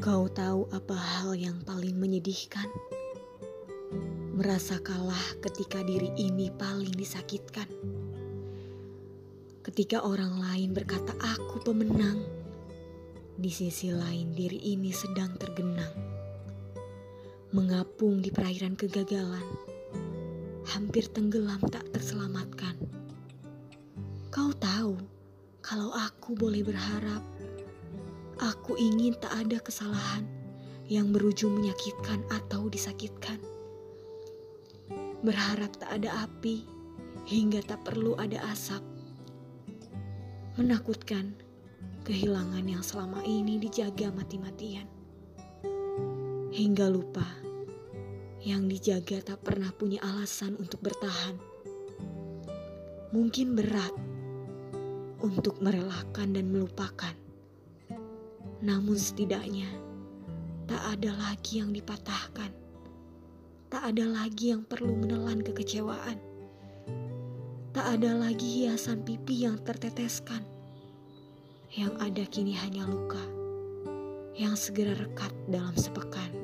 Kau tahu apa hal yang paling menyedihkan? Merasa kalah ketika diri ini paling disakitkan. Ketika orang lain berkata aku pemenang, di sisi lain diri ini sedang tergenang. Mengapung di perairan kegagalan, hampir tenggelam tak terselamatkan. Kau tahu, kalau aku boleh berharap, Aku ingin tak ada kesalahan yang berujung menyakitkan atau disakitkan. Berharap tak ada api hingga tak perlu ada asap. Menakutkan kehilangan yang selama ini dijaga mati-matian. Hingga lupa yang dijaga tak pernah punya alasan untuk bertahan. Mungkin berat untuk merelakan dan melupakan namun setidaknya tak ada lagi yang dipatahkan. Tak ada lagi yang perlu menelan kekecewaan. Tak ada lagi hiasan pipi yang terteteskan. Yang ada kini hanya luka yang segera rekat dalam sepekan.